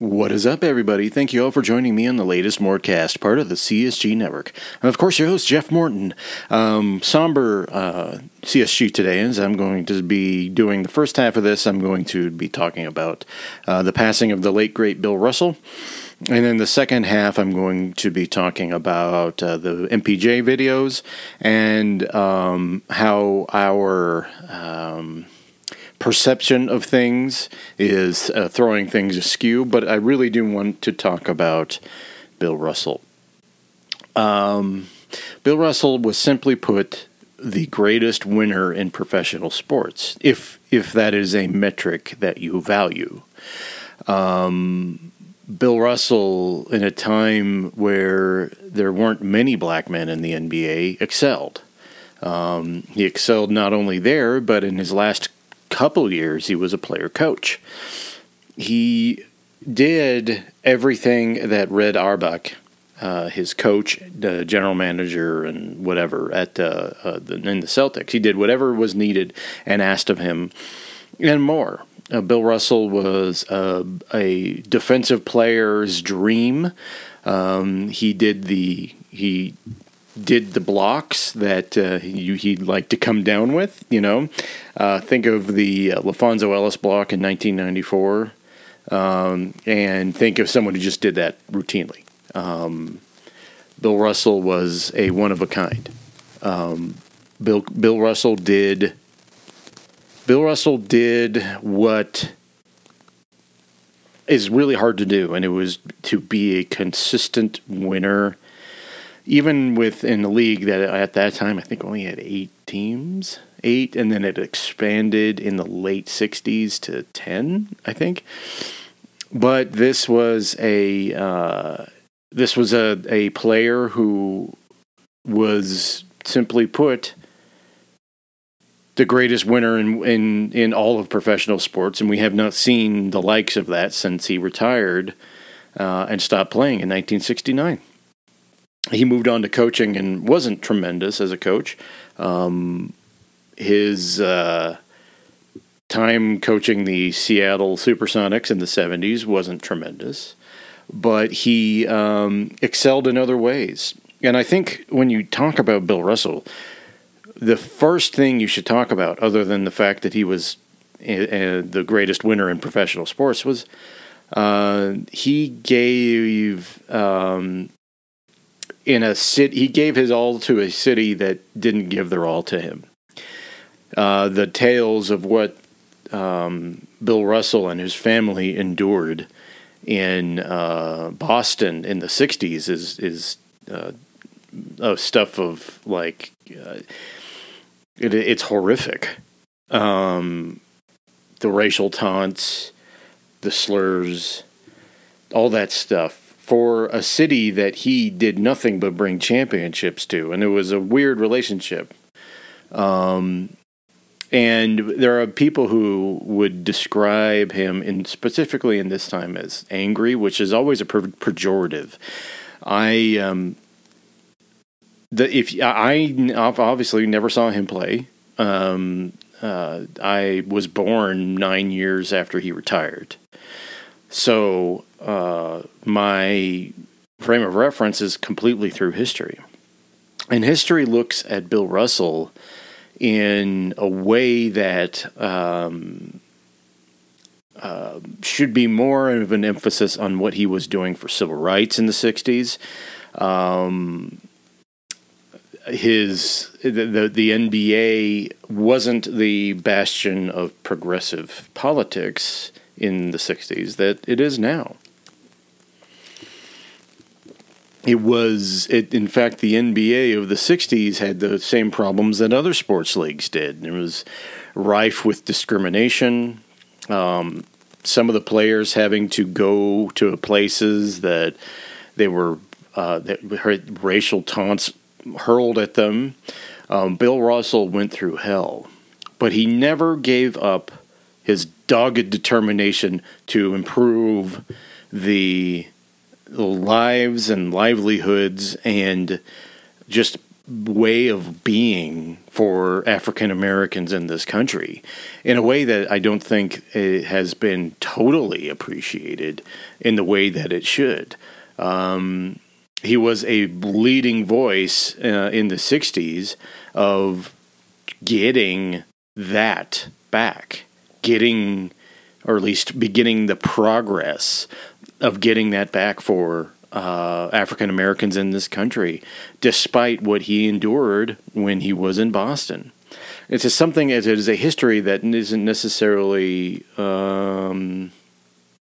What is up, everybody? Thank you all for joining me on the latest Mortcast, part of the CSG Network. And of course, your host, Jeff Morton. Um, somber uh, CSG today, as I'm going to be doing the first half of this, I'm going to be talking about uh, the passing of the late, great Bill Russell. And then the second half, I'm going to be talking about uh, the MPJ videos and um, how our. Um, perception of things is uh, throwing things askew, but I really do want to talk about Bill Russell. Um, Bill Russell was simply put the greatest winner in professional sports, if if that is a metric that you value. Um, Bill Russell, in a time where there weren't many black men in the NBA, excelled. Um, he excelled not only there, but in his last couple years, he was a player coach. He did everything that Red Auerbach, uh, his coach, the general manager, and whatever at uh, uh, the, in the Celtics, he did whatever was needed and asked of him, and more. Uh, Bill Russell was a defensive player's dream. Um, he did the he did the blocks that uh, he, he'd like to come down with. You know, uh, think of the uh, LaPhonso Ellis block in 1994, um, and think of someone who just did that routinely. Um, Bill Russell was a one of a kind. Um, Bill Bill Russell did. Bill Russell did what is really hard to do, and it was to be a consistent winner even within the league that at that time I think only had eight teams, eight, and then it expanded in the late '60s to ten, I think. But this was a uh, this was a a player who was simply put the greatest winner in, in in all of professional sports, and we have not seen the likes of that since he retired uh, and stopped playing in 1969 he moved on to coaching and wasn't tremendous as a coach. Um, his uh, time coaching the Seattle Supersonics in the 70s wasn't tremendous, but he um, excelled in other ways. And I think when you talk about Bill Russell, the first thing you should talk about, other than the fact that he was uh, the greatest winner in professional sports, was uh, he gave um, in a city. He gave his all to a city that didn't give their all to him. Uh, the tales of what um, Bill Russell and his family endured in uh, Boston in the '60s is is uh, stuff of like uh, it, it's horrific. Um, the racial taunts, the slurs, all that stuff for a city that he did nothing but bring championships to, and it was a weird relationship. Um, and there are people who would describe him in specifically in this time as angry, which is always a pejorative. I um, the if I obviously never saw him play. Um, uh, I was born nine years after he retired, so uh, my frame of reference is completely through history. And history looks at Bill Russell in a way that um, uh, should be more of an emphasis on what he was doing for civil rights in the 60s. Um, his the, the, the NBA wasn't the bastion of progressive politics in the 60s that it is now. It was, it, in fact, the NBA of the 60s had the same problems that other sports leagues did. It was rife with discrimination, um, some of the players having to go to places that they were, uh, that racial taunts hurled at them. Um, Bill Russell went through hell, but he never gave up his dogged determination to improve the lives and livelihoods and just way of being for African Americans in this country in a way that I don't think it has been totally appreciated in the way that it should. Um, he was a leading voice uh, in the 60s of getting that back, getting, or at least beginning the progress of getting that back for uh, African Americans in this country, despite what he endured when he was in Boston. It's something as it is a history that isn't necessarily um,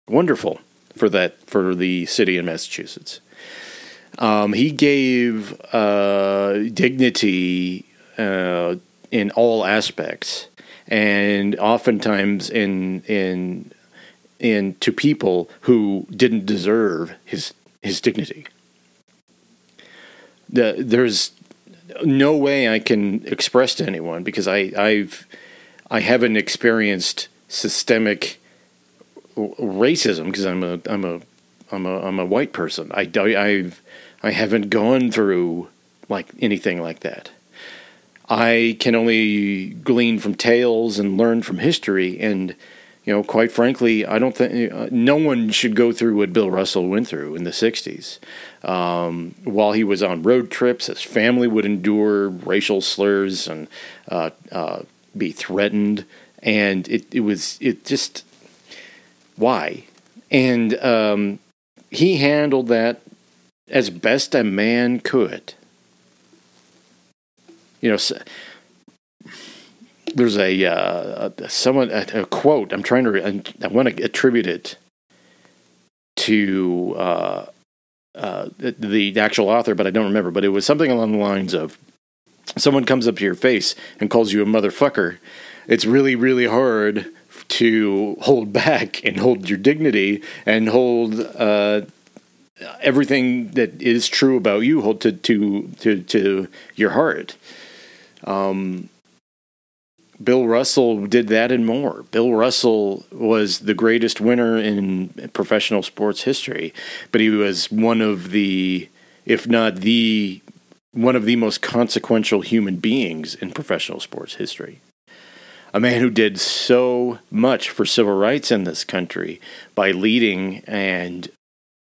wonderful for that for the city in Massachusetts. Um, he gave uh, dignity uh, in all aspects, and oftentimes in in in to people who didn't deserve his his dignity. The, there's no way I can express to anyone because I I've I haven't experienced systemic racism because I'm a I'm a I'm a I'm a white person. I I've I haven't gone through like anything like that. I can only glean from tales and learn from history and you know, quite frankly, I don't think uh, no one should go through what Bill Russell went through in the '60s. Um, while he was on road trips, his family would endure racial slurs and uh, uh, be threatened, and it, it was it just why, and um, he handled that as best a man could. You know, there's a, uh, a someone a, a, quote. I'm trying to I, want to attribute it to uh, uh, the, the actual author, but I don't remember. But it was something along the lines of someone comes up to your face and calls you a motherfucker. It's really really hard to hold back and hold your dignity and hold uh, everything that is true about you hold to to to, to your heart. Um, Bill Russell did that and more. Bill Russell was the greatest winner in professional sports history, but he was one of the, if not the, one of the most consequential human beings in professional sports history. A man who did so much for civil rights in this country by leading and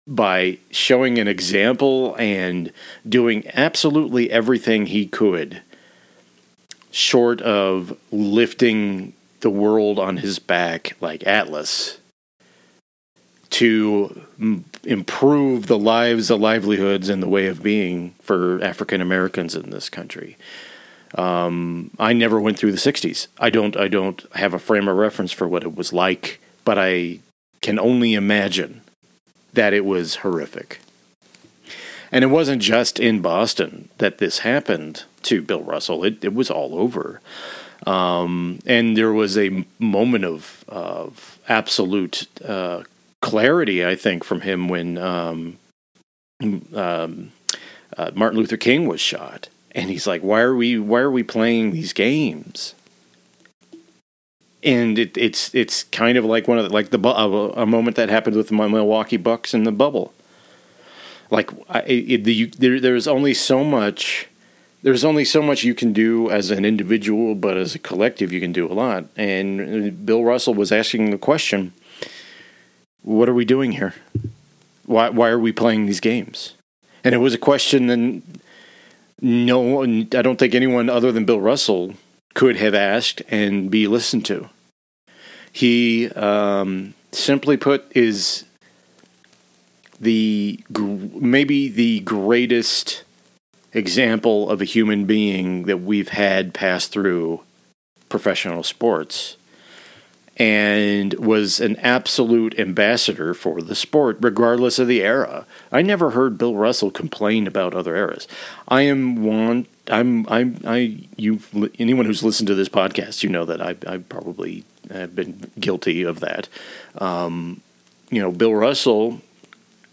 by showing an example and doing absolutely everything he could short of lifting the world on his back like Atlas to m- improve the lives, the livelihoods, and the way of being for African Americans in this country. Um, I never went through the '60s. I don't. I don't have a frame of reference for what it was like, but I can only imagine that it was horrific. And it wasn't just in Boston that this happened to Bill Russell. It, it was all over. Um, and there was a moment of, of absolute uh, clarity, I think, from him when um, um, uh, Martin Luther King was shot. And he's like, "Why are we? Why are we playing these games?" And it, it's it's kind of like one of the, like the a, a moment that happened with my Milwaukee Bucks in the bubble. Like I, it, the, there, there's only so much there's only so much you can do as an individual, but as a collective, you can do a lot. And Bill Russell was asking the question what are we doing here? Why, why are we playing these games? And it was a question that no one, I don't think anyone other than Bill Russell could have asked and be listened to. He, um, simply put, is the maybe the greatest example of a human being that we've had pass through professional sports and was an absolute ambassador for the sport regardless of the era. I never heard Bill Russell complain about other eras. I am one I'm I'm I you anyone who's listened to this podcast, you know that I I probably have been guilty of that. Um, you know, Bill Russell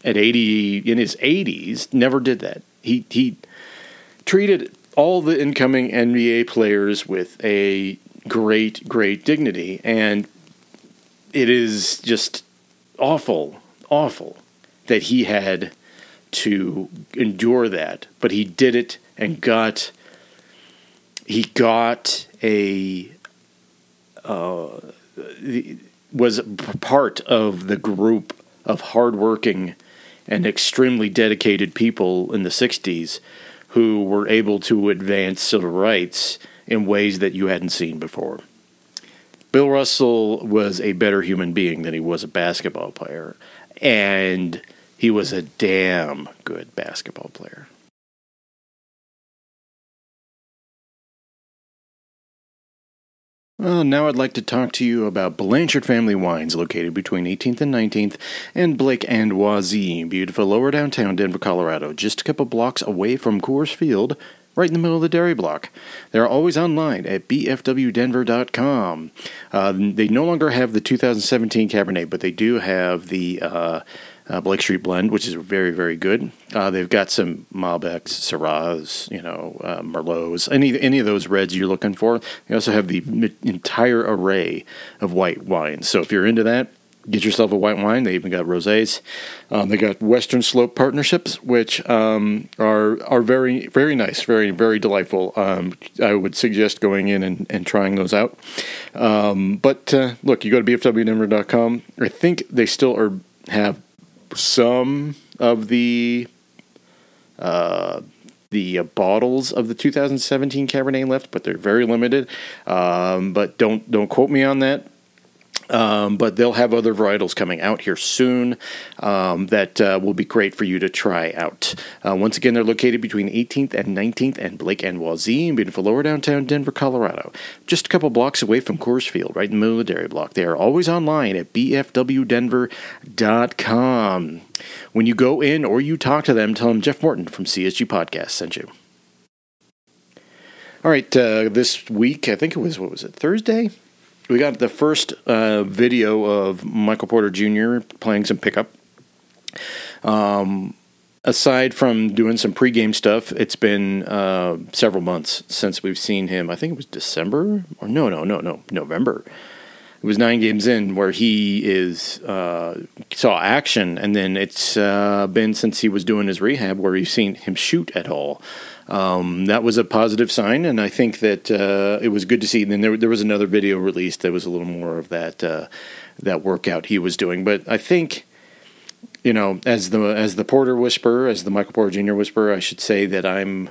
at 80 in his 80s never did that. He he treated all the incoming NBA players with a great, great dignity. And it is just awful, awful that he had to endure that, but he did it and got he got a uh, was part of the group of hardworking and extremely dedicated people in the 60s who were able to advance civil rights in ways that you hadn't seen before. Bill Russell was a better human being than he was a basketball player, and he was a damn good basketball player. Well, now I'd like to talk to you about Blanchard Family Wines, located between 18th and 19th and Blake and Wazee, beautiful lower downtown Denver, Colorado, just a couple blocks away from Coors Field, right in the middle of the dairy block. They're always online at bfwdenver.com. Uh, they no longer have the 2017 Cabernet, but they do have the uh, uh, Blake Street blend, which is very, very good. Uh, they've got some Malbecs, Syrahs, you know, uh, Merlots, any any of those reds you're looking for. They also have the entire array of white wines. So if you're into that, get yourself a white wine. They even got rosés. Um, they got Western Slope partnerships, which um, are are very very nice, very very delightful. Um, I would suggest going in and, and trying those out. Um, but uh, look, you go to bfwdenver.com. I think they still are have some of the uh, the uh, bottles of the 2017 Cabernet left, but they're very limited. Um, but don't don't quote me on that. Um, but they'll have other varietals coming out here soon um, that uh, will be great for you to try out. Uh, once again, they're located between 18th and 19th and Blake and Wazee in beautiful lower downtown Denver, Colorado. Just a couple blocks away from Coors Field, right in the middle of the dairy block. They are always online at bfwdenver.com. When you go in or you talk to them, tell them Jeff Morton from CSG Podcast sent you. All right, uh, this week, I think it was, what was it, Thursday? We got the first uh, video of Michael Porter Jr. playing some pickup. Um, aside from doing some pregame stuff, it's been uh, several months since we've seen him. I think it was December or no, no, no, no, November. It was nine games in where he is uh, saw action, and then it's uh, been since he was doing his rehab where you've seen him shoot at all um, that was a positive sign, and I think that uh, it was good to see. And then there, there was another video released that was a little more of that uh, that workout he was doing. But I think, you know, as the as the Porter whisperer, as the Michael Porter Jr. whisperer, I should say that I'm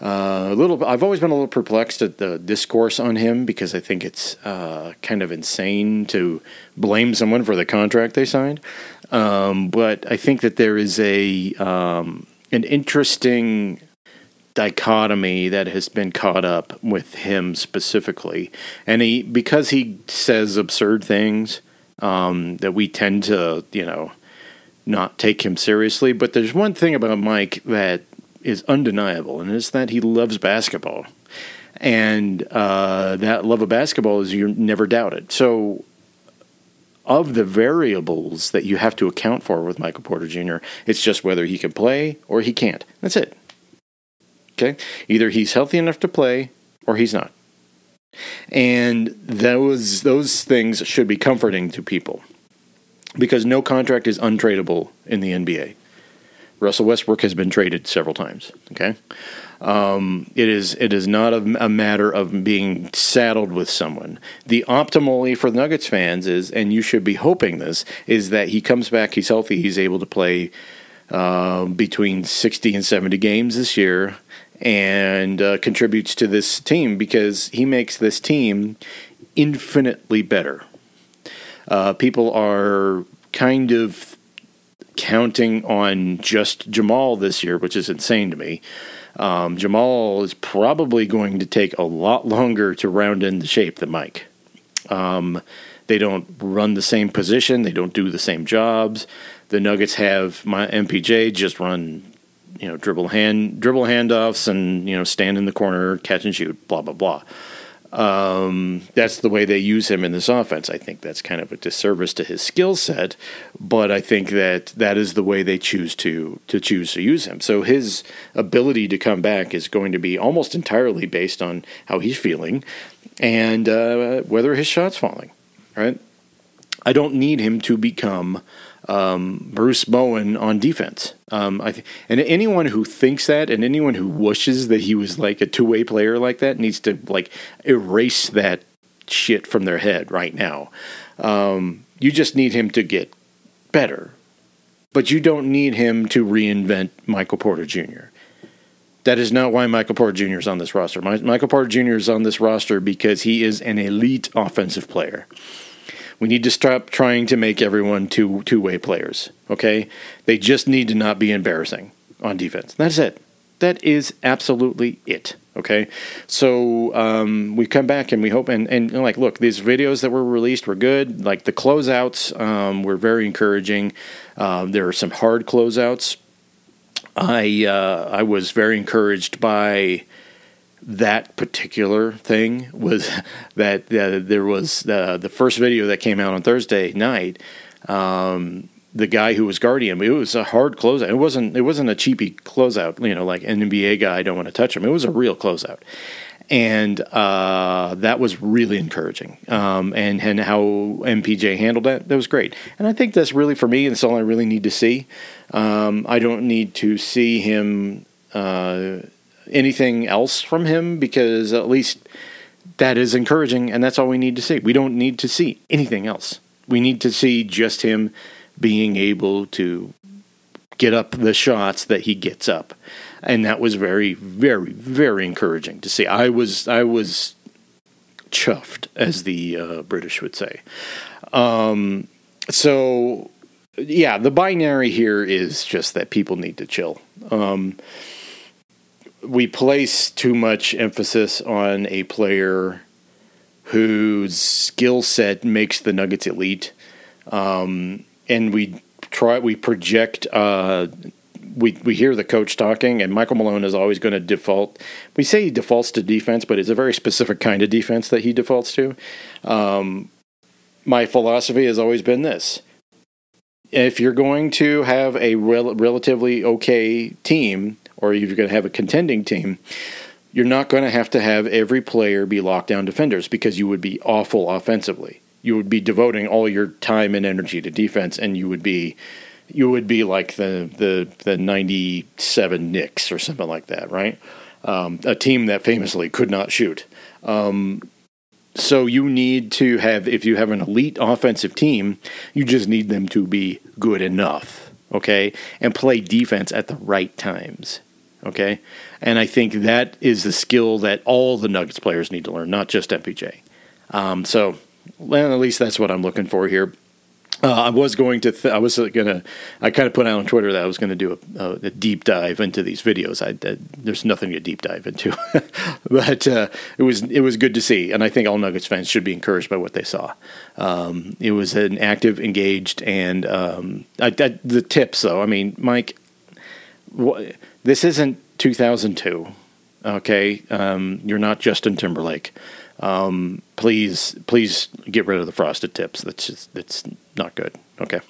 uh, a little. I've always been a little perplexed at the discourse on him because I think it's uh, kind of insane to blame someone for the contract they signed. Um, but I think that there is a um, an interesting dichotomy that has been caught up with him specifically, and he because he says absurd things um, that we tend to you know not take him seriously. But there's one thing about Mike that is undeniable, and it's that he loves basketball, and uh, that love of basketball is you never doubt it. So. Of the variables that you have to account for with Michael Porter Jr., it's just whether he can play or he can't. That's it. Okay? Either he's healthy enough to play or he's not. And those those things should be comforting to people. Because no contract is untradeable in the NBA. Russell Westbrook has been traded several times. Okay, um, it is it is not a, a, matter of being saddled with someone. The optimally for the Nuggets fans is, and you should be hoping this is that he comes back, he's healthy, he's able to play uh, between sixty and seventy games this year, and uh, contributes to this team because he makes this team infinitely better. Uh, people are kind of counting on just Jamal this year, which is insane to me. Um, Jamal is probably going to take a lot longer to round into shape than Mike. Um, they don't run the same position. They don't do the same jobs. The Nuggets have my MPJ just run you know dribble hand dribble handoffs and you know stand in the corner catch and shoot blah blah blah um, that's the way they use him in this offense. I think that's kind of a disservice to his skill set, but I think that that is the way they choose to to choose to use him. So his ability to come back is going to be almost entirely based on how he's feeling and uh, whether his shot's falling. Right? I don't need him to become um, Bruce Bowen on defense. Um, I th- and anyone who thinks that, and anyone who wishes that he was like a two way player like that, needs to like erase that shit from their head right now. Um, you just need him to get better, but you don't need him to reinvent Michael Porter Jr. That is not why Michael Porter Jr. is on this roster. My, Michael Porter Jr. is on this roster because he is an elite offensive player. We need to stop trying to make everyone two two way players. Okay, they just need to not be embarrassing on defense. That's it. That is absolutely it. Okay, so um, we come back and we hope and and like look, these videos that were released were good. Like the closeouts um, were very encouraging. Um, there are some hard closeouts. I uh, I was very encouraged by that particular thing was that uh, there was uh, the first video that came out on Thursday night. Um, the guy who was guardian, it was a hard closeout. It wasn't. It wasn't a cheapy closeout. You know, like an NBA guy. I don't want to touch him. It was a real closeout, and uh, that was really encouraging. Um, and and how MPJ handled that, that was great. And I think that's really for me. That's all I really need to see. Um, I don't need to see him. Anything else from him because at least that is encouraging and that's all we need to see. We don't need to see anything else. We need to see just him being able to get up the shots that he gets up. And that was very very very encouraging to see. I was I was chuffed as the uh, British would say. Um, so yeah, the binary here is just that people need to chill. Um, we place too much emphasis on a player whose skill set makes the Nuggets elite, um, and we try we project. Uh, we we hear the coach talking, and Michael Malone is always going to default. We say he defaults to defense, but it's a very specific kind of defense that he defaults to. Um, my philosophy has always been this: if you're going to have a rel- relatively okay team, or if you're going to have a contending team, you're not going to have to have every player be lockdown defenders because you would be awful offensively. You would be devoting all your time and energy to defense, and you would be you would be like the the the '97 Knicks or something like that, right? Um, a team that famously could not shoot. Um, so you need to have if you have an elite offensive team, you just need them to be good enough, okay, and play defense at the right times. Okay. And I think that is the skill that all the Nuggets players need to learn, not just MPJ. Um, so, at least that's what I'm looking for here. Uh, I was going to, th- I was going to, I kind of put out on Twitter that I was going to do a, a, a, deep dive into these videos. I, I, there's nothing to deep dive into, but uh, it was it was good to see, and I think all Nuggets fans should be encouraged by what they saw. Um, it was an active, engaged, and um, I, the tips though. I mean, Mike, what this isn't 2002. Okay, um, you're not Justin Timberlake. Um, please, please get rid of the frosted tips. That's just that's not good. Okay.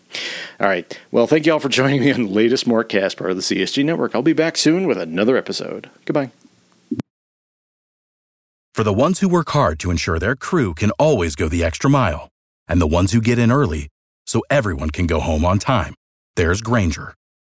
All right. Well, thank you all for joining me on the latest Mortcast part of the CSG Network. I'll be back soon with another episode. Goodbye. For the ones who work hard to ensure their crew can always go the extra mile, and the ones who get in early so everyone can go home on time, there's Grainger